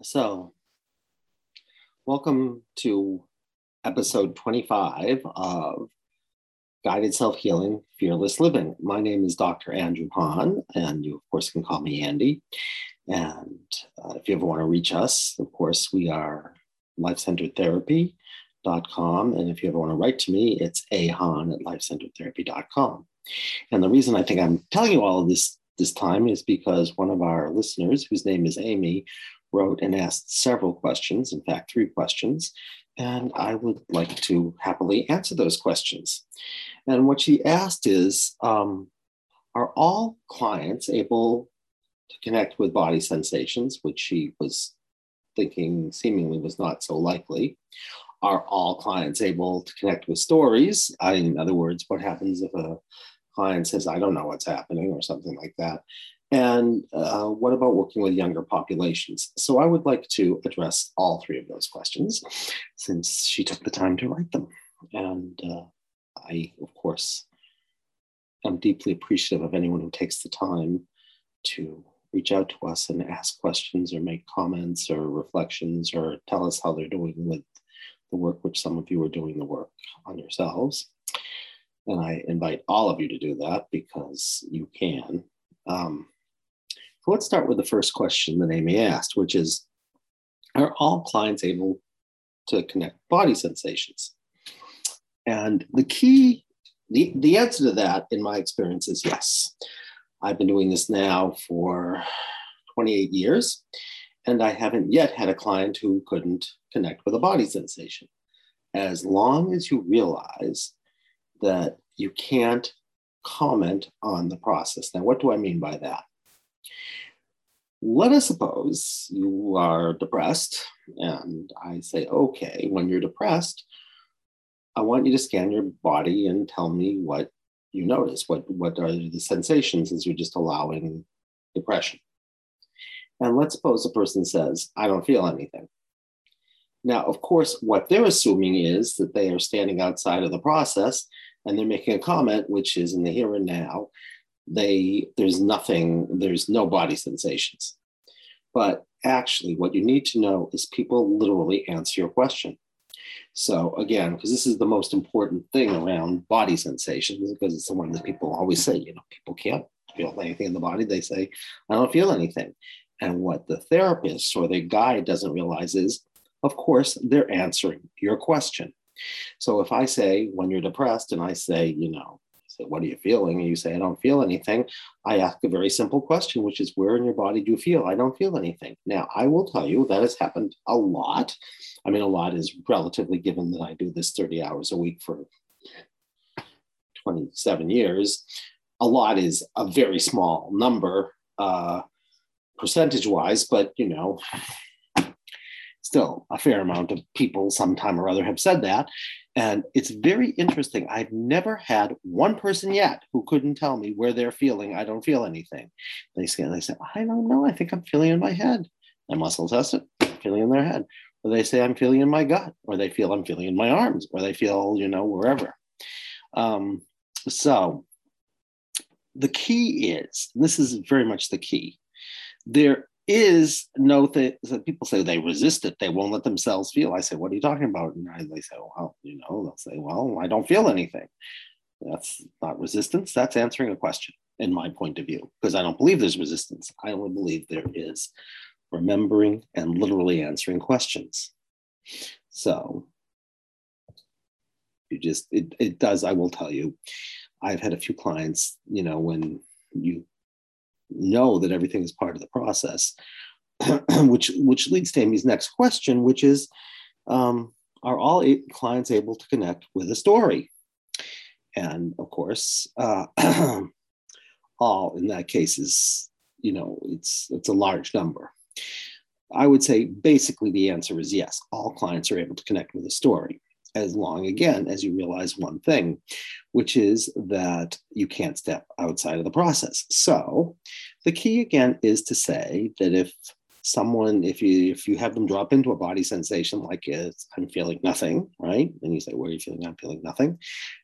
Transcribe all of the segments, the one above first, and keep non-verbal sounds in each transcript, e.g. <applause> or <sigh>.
So, welcome to episode 25 of Guided Self Healing Fearless Living. My name is Dr. Andrew Hahn, and you, of course, can call me Andy. And uh, if you ever want to reach us, of course, we are lifecenteredtherapy.com. And if you ever want to write to me, it's ahahn at lifecenteredtherapy.com. And the reason I think I'm telling you all of this this time is because one of our listeners, whose name is Amy, wrote and asked several questions, in fact, three questions. And I would like to happily answer those questions. And what she asked is um, Are all clients able to connect with body sensations, which she was thinking seemingly was not so likely? Are all clients able to connect with stories? I, in other words, what happens if a client says, I don't know what's happening, or something like that? And uh, what about working with younger populations? So I would like to address all three of those questions since she took the time to write them. And uh, I, of course, am deeply appreciative of anyone who takes the time to reach out to us and ask questions or make comments or reflections or tell us how they're doing with the work which some of you are doing the work on yourselves. And I invite all of you to do that because you can. Um, let's start with the first question that Amy asked, which is Are all clients able to connect body sensations? And the key, the, the answer to that, in my experience, is yes. I've been doing this now for 28 years, and I haven't yet had a client who couldn't connect with a body sensation. As long as you realize that you can't comment on the process. Now, what do I mean by that? Let us suppose you are depressed, and I say, okay, when you're depressed, I want you to scan your body and tell me what you notice. What, what are the sensations as you're just allowing depression? And let's suppose a person says, I don't feel anything. Now, of course, what they're assuming is that they are standing outside of the process and they're making a comment, which is in the here and now, they there's nothing there's no body sensations. But actually what you need to know is people literally answer your question. So again because this is the most important thing around body sensations because it's the one that people always say you know people can't feel anything in the body. They say i don't feel anything. And what the therapist or the guide doesn't realize is of course they're answering your question. So if i say when you're depressed and i say you know say, What are you feeling? And you say, I don't feel anything. I ask a very simple question, which is, Where in your body do you feel? I don't feel anything. Now, I will tell you that has happened a lot. I mean, a lot is relatively given that I do this 30 hours a week for 27 years. A lot is a very small number uh, percentage wise, but you know, still a fair amount of people sometime or other have said that. And it's very interesting. I've never had one person yet who couldn't tell me where they're feeling. I don't feel anything. They say, they say, I don't know. I think I'm feeling in my head. I muscle test it, feeling in their head. Or they say I'm feeling in my gut, or they feel I'm feeling in my arms, or they feel, you know, wherever. Um, so the key is, this is very much the key. There is no thing that people say they resist it, they won't let themselves feel. I say, What are you talking about? And I, they say, Well, you know, they'll say, Well, I don't feel anything. That's not resistance, that's answering a question, in my point of view, because I don't believe there's resistance. I only believe there is remembering and literally answering questions. So you just, it, it does, I will tell you, I've had a few clients, you know, when you know that everything is part of the process, <clears throat> which which leads to Amy's next question, which is, um, are all clients able to connect with a story? And of course, uh, <clears throat> all in that case is you know it's it's a large number. I would say basically the answer is yes. All clients are able to connect with a story as long again as you realize one thing, which is that you can't step outside of the process. So the key again is to say that if someone if you if you have them drop into a body sensation like it's i'm feeling nothing right? And you say where are you feeling? I'm feeling nothing.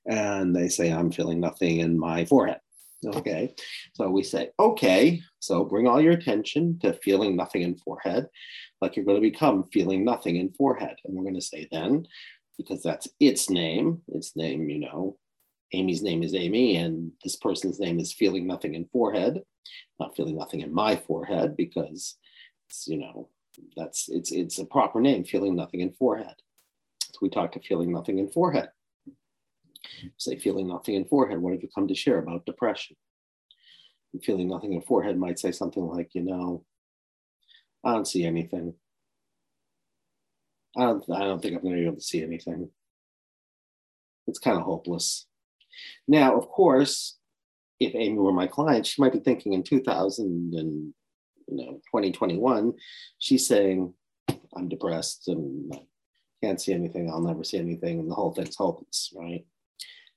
And they say i'm feeling nothing in my forehead. Okay. So we say okay so bring all your attention to feeling nothing in forehead like you're going to become feeling nothing in forehead. And we're going to say then, because that's its name, its name, you know, Amy's name is Amy, and this person's name is feeling nothing in forehead, not feeling nothing in my forehead, because it's, you know, that's it's it's a proper name, feeling nothing in forehead. So we talk to feeling nothing in forehead. Say feeling nothing in forehead. What have you come to share about depression? And feeling nothing in forehead might say something like, you know, I don't see anything. I don't, I don't think I'm going to be able to see anything. It's kind of hopeless. Now, of course, if Amy were my client, she might be thinking in 2000 and you know 2021, she's saying, "I'm depressed and can't see anything. I'll never see anything, and the whole thing's hopeless." Right?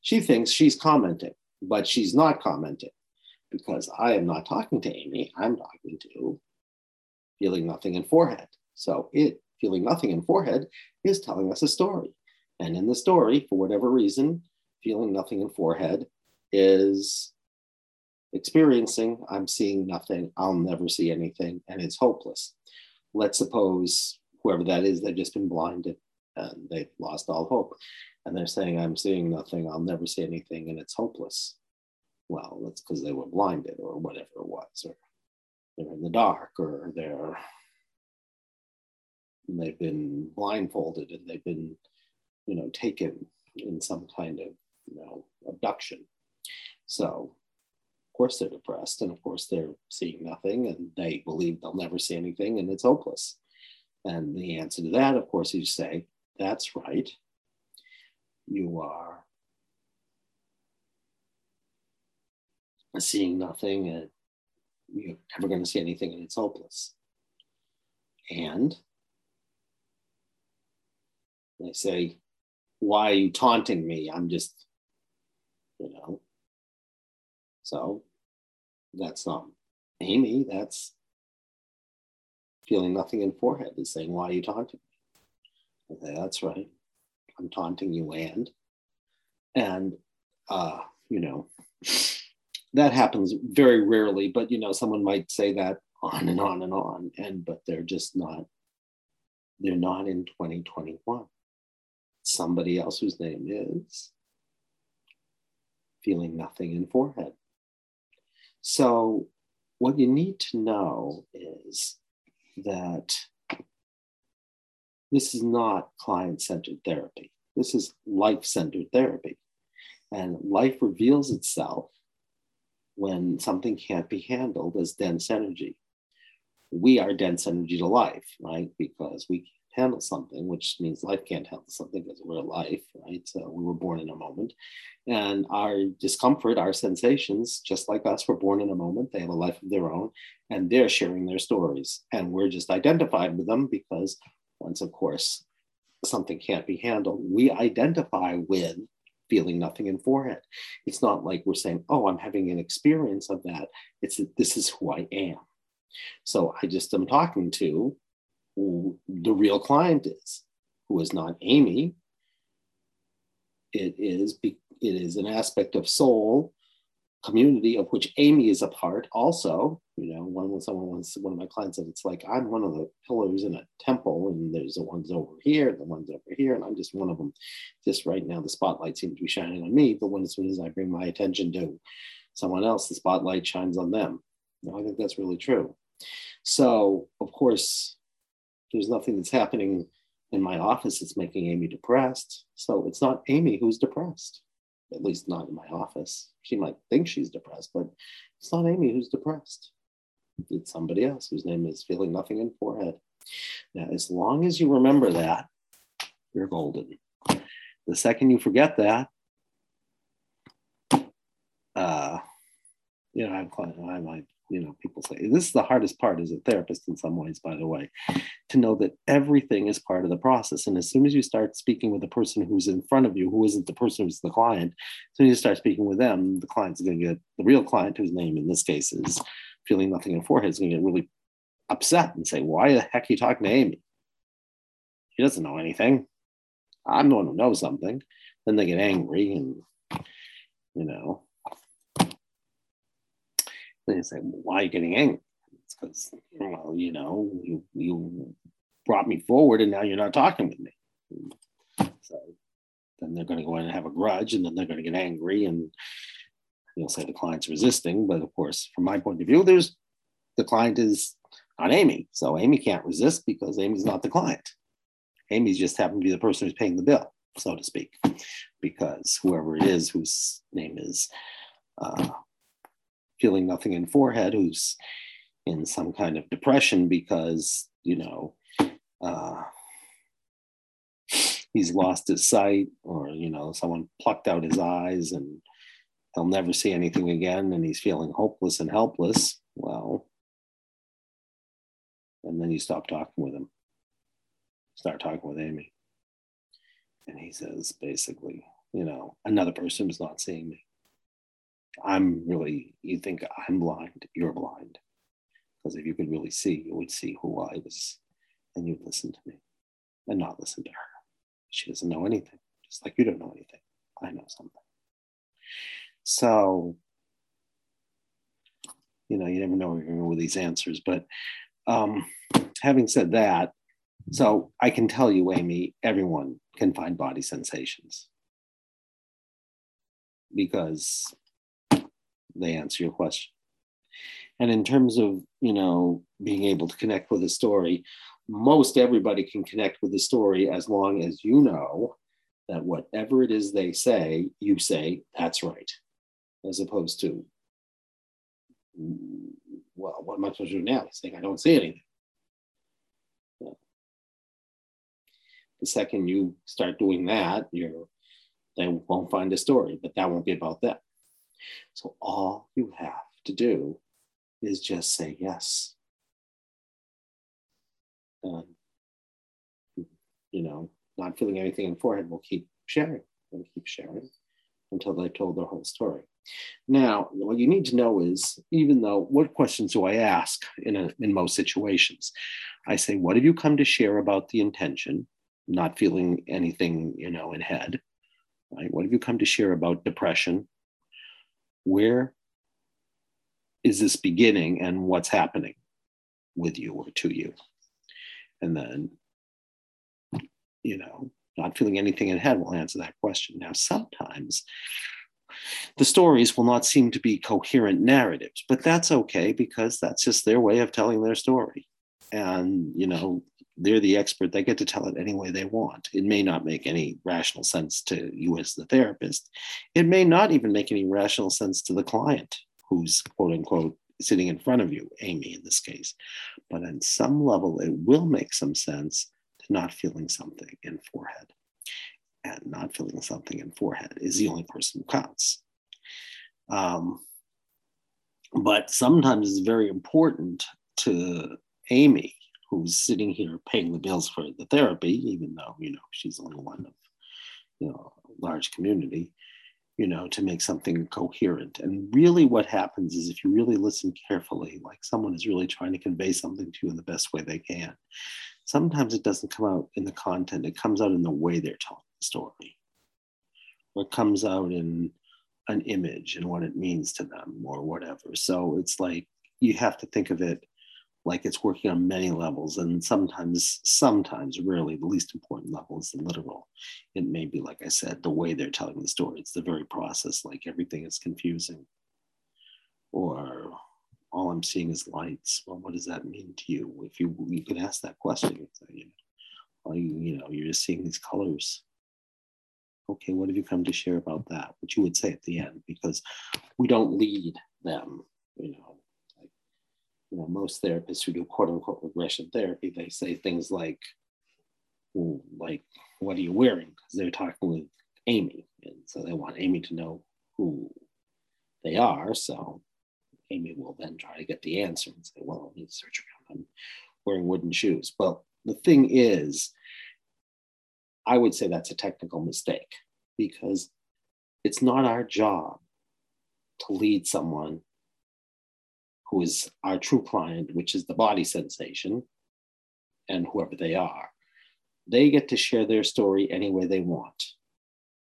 She thinks she's commenting, but she's not commenting because I am not talking to Amy. I'm talking to feeling nothing in forehead. So it feeling nothing in forehead is telling us a story. And in the story, for whatever reason, feeling nothing in forehead is experiencing, I'm seeing nothing, I'll never see anything, and it's hopeless. Let's suppose whoever that is, they've just been blinded and they've lost all hope. And they're saying, I'm seeing nothing, I'll never see anything, and it's hopeless. Well, that's because they were blinded or whatever it was, or they're in the dark, or they're they've been blindfolded and they've been, you know, taken in some kind of you know, abduction. So, of course, they're depressed, and of course, they're seeing nothing, and they believe they'll never see anything, and it's hopeless. And the answer to that, of course, is say, that's right. You are seeing nothing, and you're never going to see anything, and it's hopeless. And they say, Why are you taunting me? I'm just you know. So that's not Amy, that's feeling nothing in forehead is saying, Why are you taunting me? I say, That's right. I'm taunting you and and uh, you know, that happens very rarely, but you know, someone might say that on and on and on, and but they're just not, they're not in 2021. Somebody else whose name is feeling nothing in forehead. So, what you need to know is that this is not client centered therapy. This is life centered therapy. And life reveals itself when something can't be handled as dense energy. We are dense energy to life, right? Because we handle something, which means life can't handle something because we're life, right? So we were born in a moment. And our discomfort, our sensations, just like us, were born in a moment. They have a life of their own and they're sharing their stories. And we're just identified with them because once, of course, something can't be handled, we identify with feeling nothing in forehead. It's not like we're saying, oh, I'm having an experience of that. It's that this is who I am. So I just am talking to who the real client is, who is not Amy. It is it is an aspect of soul community of which Amy is a part. Also, you know, one when someone once one of my clients said it's like I'm one of the pillars in a temple, and there's the ones over here, the ones over here, and I'm just one of them. Just right now, the spotlight seems to be shining on me, but when as soon as I bring my attention to someone else, the spotlight shines on them. No, I think that's really true. So, of course, there's nothing that's happening in my office that's making Amy depressed. So it's not Amy who's depressed, at least not in my office. She might think she's depressed, but it's not Amy who's depressed. It's somebody else whose name is feeling nothing in forehead. Now, as long as you remember that, you're golden. The second you forget that, uh, you know, I'm, I might you know people say this is the hardest part as a therapist in some ways by the way to know that everything is part of the process. And as soon as you start speaking with the person who's in front of you who isn't the person who's the client as soon as you start speaking with them the client's going to get the real client whose name in this case is feeling nothing in forehead is going to get really upset and say why the heck are you talking to amy? She doesn't know anything. I'm the one who knows something. Then they get angry and you know they say, well, why are you getting angry? It's because, well, you know, you, you brought me forward and now you're not talking with me. So then they're going to go in and have a grudge and then they're going to get angry and you'll say the client's resisting. But of course, from my point of view, there's the client is not Amy. So Amy can't resist because Amy's not the client. Amy's just happened to be the person who's paying the bill, so to speak, because whoever it is whose name is uh, feeling nothing in forehead, who's in some kind of depression because, you know, uh, he's lost his sight or, you know, someone plucked out his eyes and he'll never see anything again and he's feeling hopeless and helpless. Well, and then you stop talking with him start talking with Amy. And he says, basically, you know, another person is not seeing me. I'm really, you think I'm blind, you're blind. Because if you could really see, you would see who I was and you'd listen to me and not listen to her. She doesn't know anything, just like you don't know anything. I know something. So, you know, you never know with these answers. But um, having said that, so I can tell you, Amy, everyone can find body sensations because they answer your question. And in terms of, you know, being able to connect with a story, most everybody can connect with the story as long as you know that whatever it is they say, you say, that's right, as opposed to, well, what am I supposed to do now? Saying I don't see anything. The second you start doing that, you're they won't find a story, but that won't be about them. So all you have to do is just say yes. And you know, not feeling anything in forehead we'll keep sharing and keep sharing until they've told their whole story. Now, what you need to know is, even though what questions do I ask in a, in most situations? I say, what have you come to share about the intention? not feeling anything, you know, in head. Right? What have you come to share about depression? Where is this beginning and what's happening with you or to you? And then, you know, not feeling anything in head will answer that question. Now, sometimes the stories will not seem to be coherent narratives, but that's okay because that's just their way of telling their story. And, you know, they're the expert. They get to tell it any way they want. It may not make any rational sense to you as the therapist. It may not even make any rational sense to the client who's quote unquote sitting in front of you, Amy in this case. But on some level, it will make some sense to not feeling something in forehead. And not feeling something in forehead is the only person who counts. Um, but sometimes it's very important to Amy who's sitting here paying the bills for the therapy, even though, you know, she's only one of, you know, large community, you know, to make something coherent. And really what happens is if you really listen carefully, like someone is really trying to convey something to you in the best way they can, sometimes it doesn't come out in the content, it comes out in the way they're telling the story. What comes out in an image and what it means to them or whatever. So it's like you have to think of it like it's working on many levels and sometimes sometimes rarely the least important level is the literal. It may be like i said the way they're telling the story. It's the very process like everything is confusing. Or all i'm seeing is lights. Well what does that mean to you? If you you could ask that question you know, you, you know you're just seeing these colors. Okay what have you come to share about that? What you would say at the end because we don't lead them you know you know, most therapists who do quote unquote regression therapy, they say things like, like, what are you wearing? Because they're talking with Amy. And so they want Amy to know who they are. So Amy will then try to get the answer and say, well, me search around. I'm wearing wooden shoes. Well, the thing is, I would say that's a technical mistake because it's not our job to lead someone who is our true client, which is the body sensation, and whoever they are, they get to share their story any way they want.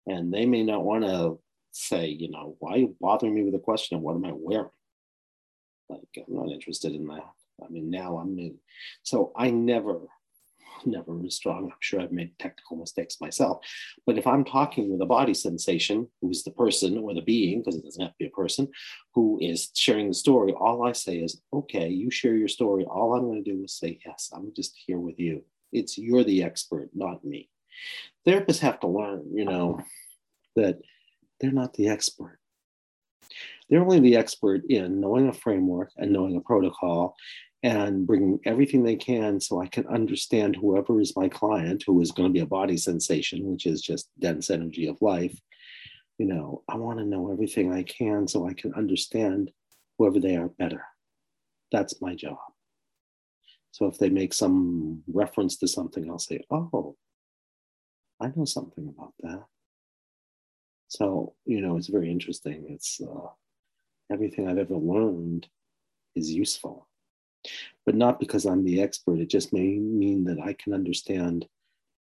And they may not want to say, you know, why are you bothering me with a question of what am I wearing? Like, I'm not interested in that. I mean, now I'm in. So I never, never as strong. I'm sure I've made technical mistakes myself. But if I'm talking with a body sensation, who's the person or the being, because it doesn't have to be a person, who is sharing the story, all I say is, okay, you share your story. All I'm going to do is say, yes, I'm just here with you. It's you're the expert, not me. Therapists have to learn, you know, that they're not the expert. They're only the expert in knowing a framework and knowing a protocol and bringing everything they can so I can understand whoever is my client, who is going to be a body sensation, which is just dense energy of life. You know, I want to know everything I can so I can understand whoever they are better. That's my job. So if they make some reference to something, I'll say, oh, I know something about that. So, you know, it's very interesting. It's uh, everything I've ever learned is useful but not because I'm the expert. It just may mean that I can understand,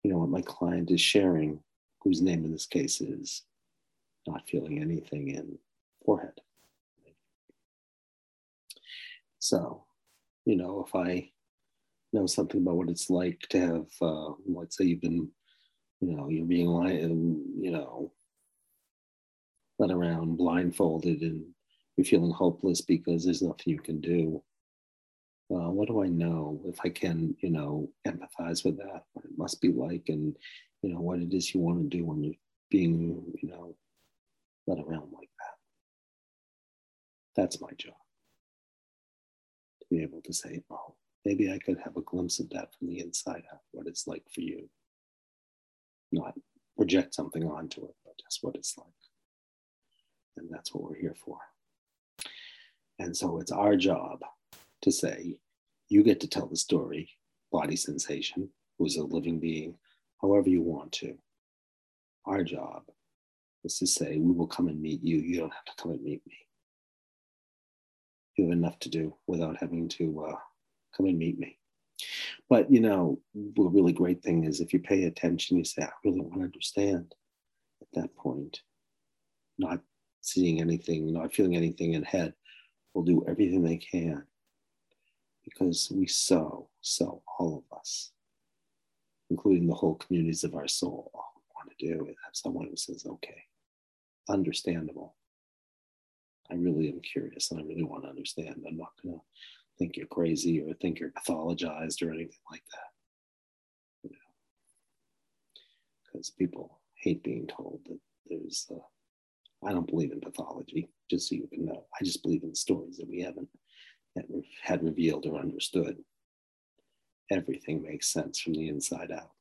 you know, what my client is sharing, whose name in this case is not feeling anything in forehead. So, you know, if I know something about what it's like to have, uh, let's say you've been, you know, you're being, you know, led around blindfolded and you're feeling hopeless because there's nothing you can do well, what do I know if I can, you know, empathize with that, what it must be like, and, you know, what it is you want to do when you're being, you know, led around like that. That's my job. To be able to say, oh, maybe I could have a glimpse of that from the inside out, what it's like for you. Not project something onto it, but just what it's like. And that's what we're here for. And so it's our job to say, you get to tell the story, body sensation, who's a living being, however you want to. Our job is to say, we will come and meet you. You don't have to come and meet me. You have enough to do without having to uh, come and meet me. But you know, the really great thing is if you pay attention, you say, I really want to understand at that point, not seeing anything, not feeling anything in head, will do everything they can because we so, so, all of us, including the whole communities of our soul, all we want to do is have someone who says, okay, understandable. I really am curious and I really want to understand. I'm not going to think you're crazy or think you're pathologized or anything like that. Because people hate being told that there's, I don't believe in pathology, just so you can know. I just believe in stories that we haven't that we've had revealed or understood. Everything makes sense from the inside out.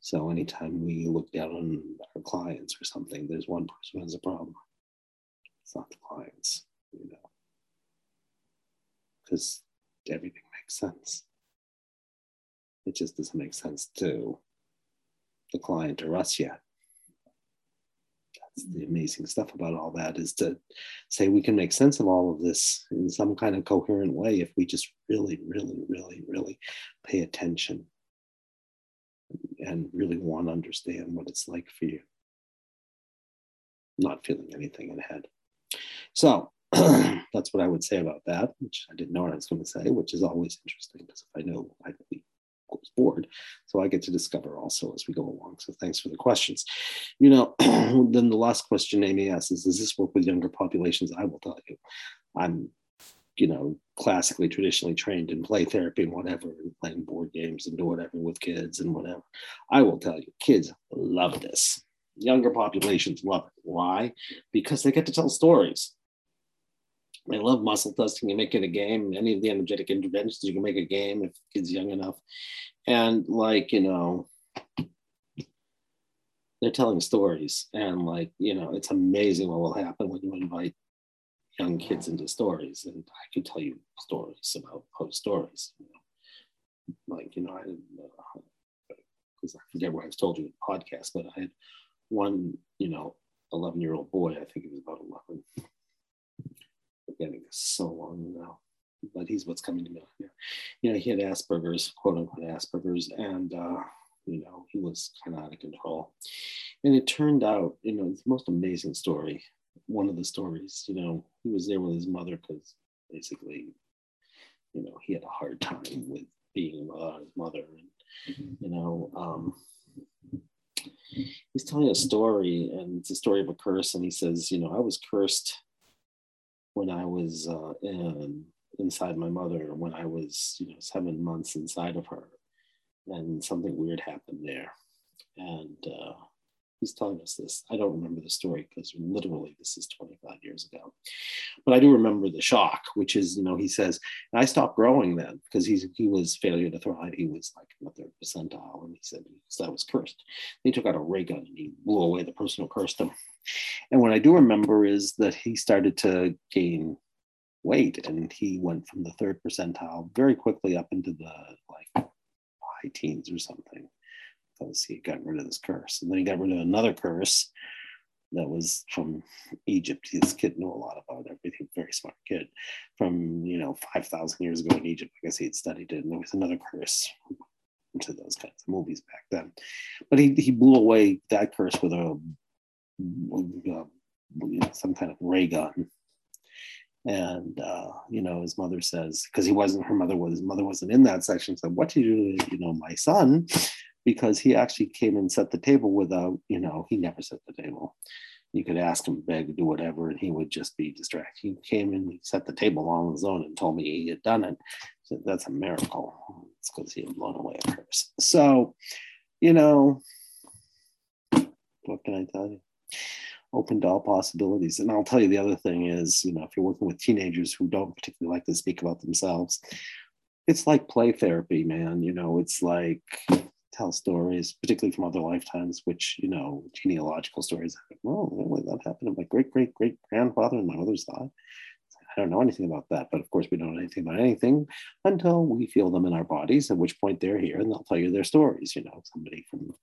So anytime we look down on our clients or something, there's one person who has a problem. It's not the clients, you know, because everything makes sense. It just doesn't make sense to the client or us yet the amazing stuff about all that is to say we can make sense of all of this in some kind of coherent way if we just really, really, really, really pay attention and really want to understand what it's like for you. Not feeling anything in head. So <clears throat> that's what I would say about that, which I didn't know what I was going to say, which is always interesting because if I know, I'd be bored. So I get to discover also as we go along. So thanks for the questions. You know, <clears throat> then the last question Amy asks is, does this work with younger populations? I will tell you, I'm, you know, classically, traditionally trained in play therapy and whatever, and playing board games and do whatever with kids and whatever. I will tell you, kids love this. Younger populations love it. Why? Because they get to tell stories. I love muscle testing. You make it a game. Any of the energetic interventions, you can make a game if the kid's young enough. And like, you know, they're telling stories. And like, you know, it's amazing what will happen when you invite young kids into stories. And I can tell you stories about post stories. You know? Like, you know, I because I forget where I've told you in the podcast, but I had one, you know, 11 year old boy, I think he was about 11 forgetting so long now, but he's what's coming to me here. You know, he had Asperger's, quote unquote Asperger's, and uh, you know, he was kind of out of control. And it turned out, you know, it's the most amazing story. One of the stories, you know, he was there with his mother because basically, you know, he had a hard time with being uh, his mother. And, you know, um, he's telling a story, and it's a story of a curse. And he says, you know, I was cursed when I was uh, in, inside my mother, when I was, you know, seven months inside of her, and something weird happened there. And uh, he's telling us this. I don't remember the story because literally this is 25 years ago. But I do remember the shock, which is, you know, he says, I stopped growing then because he's he was failure to thrive. He was like in the third percentile. And he said, because I was cursed. He took out a ray gun and he blew away the person who cursed him. And what I do remember is that he started to gain weight and he went from the third percentile very quickly up into the like high teens or something because he got rid of this curse. And then he got rid of another curse that was from Egypt. This kid knew a lot about everything, very smart kid from, you know, 5,000 years ago in Egypt. I guess he had studied it. And there was another curse into those kinds of movies back then. But he, he blew away that curse with a, uh, some kind of ray gun. And uh, you know, his mother says, because he wasn't, her mother was, his mother wasn't in that section. Said, "What did you do you know, my son?" because he actually came and set the table without, you know, he never set the table. You could ask him, beg, do whatever, and he would just be distracted. He came and set the table on his own and told me he had done it. So that's a miracle. It's because he had blown away a curse. So, you know, what can I tell you? Open to all possibilities. And I'll tell you the other thing is, you know, if you're working with teenagers who don't particularly like to speak about themselves, it's like play therapy, man. You know, it's like tell stories, particularly from other lifetimes, which, you know, genealogical stories. Oh, really, that happened to my great great great grandfather and my mother's side. I don't know anything about that, but of course, we don't know anything about anything until we feel them in our bodies, at which point they're here and they'll tell you their stories. You know, somebody from,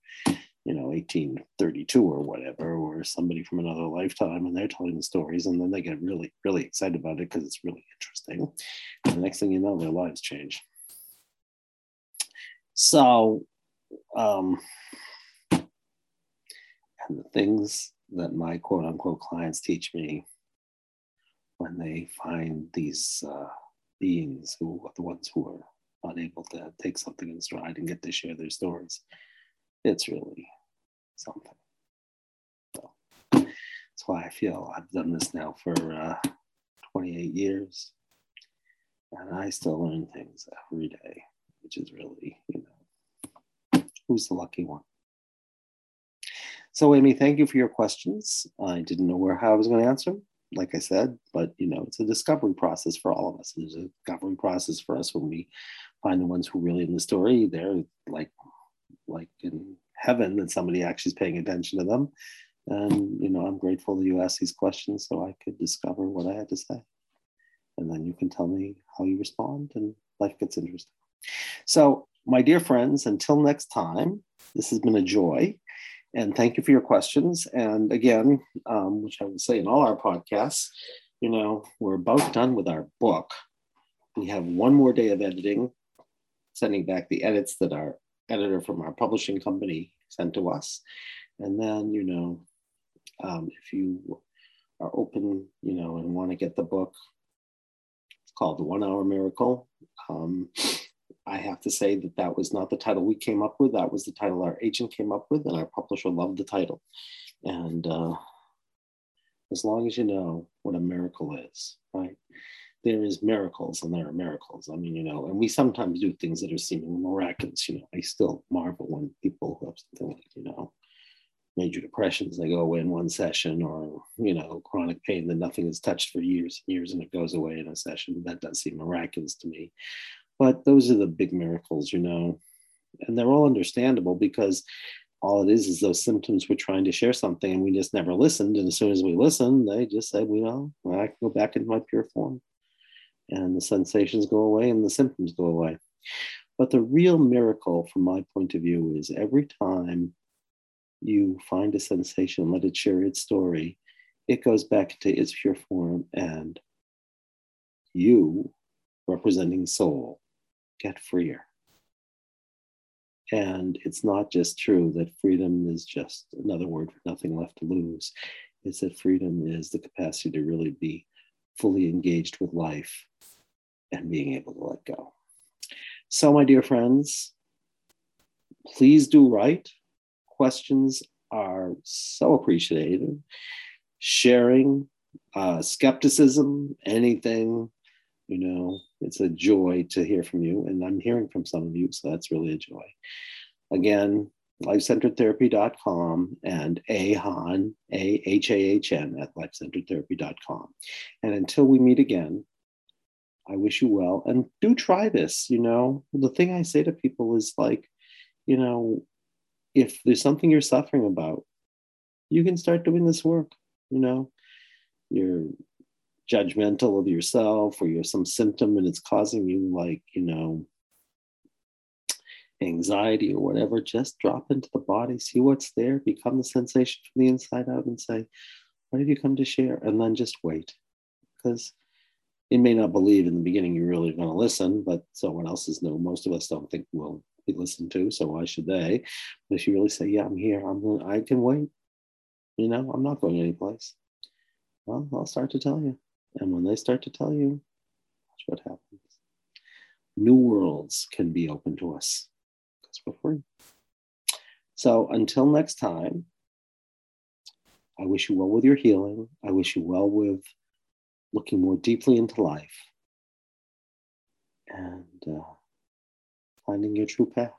you know, 1832 or whatever, or somebody from another lifetime, and they're telling the stories, and then they get really, really excited about it because it's really interesting. And the next thing you know, their lives change. So um, and the things that my quote unquote clients teach me when they find these uh, beings who are the ones who are unable to take something in stride and get to share their stories, it's really something. So that's why I feel I've done this now for uh, 28 years, and I still learn things every day, which is really, you know Who's the lucky one? So, Amy, thank you for your questions. I didn't know where how I was going to answer like I said, but you know, it's a discovery process for all of us. It's a discovery process for us when we find the ones who really in the story. They're like, like in heaven that somebody actually is paying attention to them. And you know, I'm grateful that you asked these questions so I could discover what I had to say. And then you can tell me how you respond, and life gets interesting. So my dear friends, until next time, this has been a joy. And thank you for your questions. And again, um, which I would say in all our podcasts, you know, we're about done with our book. We have one more day of editing, sending back the edits that our editor from our publishing company sent to us. And then, you know, um, if you are open, you know, and want to get the book, it's called The One Hour Miracle. Um, I have to say that that was not the title we came up with. That was the title our agent came up with, and our publisher loved the title. And uh, as long as you know what a miracle is, right? There is miracles and there are miracles. I mean, you know, and we sometimes do things that are seemingly miraculous. You know, I still marvel when people who have something like, you know, major depressions, they go away in one session, or, you know, chronic pain that nothing has touched for years and years and it goes away in a session. That does seem miraculous to me. But those are the big miracles, you know, and they're all understandable because all it is is those symptoms we're trying to share something and we just never listened. And as soon as we listened they just said, know, well, I can go back into my pure form. And the sensations go away and the symptoms go away. But the real miracle, from my point of view, is every time you find a sensation, let it share its story, it goes back to its pure form, and you, representing soul, get freer. And it's not just true that freedom is just another word for nothing left to lose. It's that freedom is the capacity to really be fully engaged with life and being able to let go. So, my dear friends, please do write. Questions are so appreciated. Sharing, uh, skepticism, anything, you know, it's a joy to hear from you. And I'm hearing from some of you, so that's really a joy. Again, lifecenteredtherapy.com and ahahn, A-H-A-H-N at lifecenteredtherapy.com. And until we meet again, I wish you well. And do try this. You know, the thing I say to people is like, you know, if there's something you're suffering about, you can start doing this work. You know, you're judgmental of yourself or you're some symptom and it's causing you like, you know, anxiety or whatever, just drop into the body, see what's there, become the sensation from the inside out and say, What have you come to share? And then just wait. Because you may not believe in the beginning you're really going to listen, but someone else is no. Most of us don't think we'll be listened to, so why should they? But if you really say, Yeah, I'm here, I'm going, I can wait. You know, I'm not going anyplace. Well, I'll start to tell you. And when they start to tell you, watch what happens. New worlds can be open to us because we're free. So until next time, I wish you well with your healing. I wish you well with looking more deeply into life and uh, finding your true path.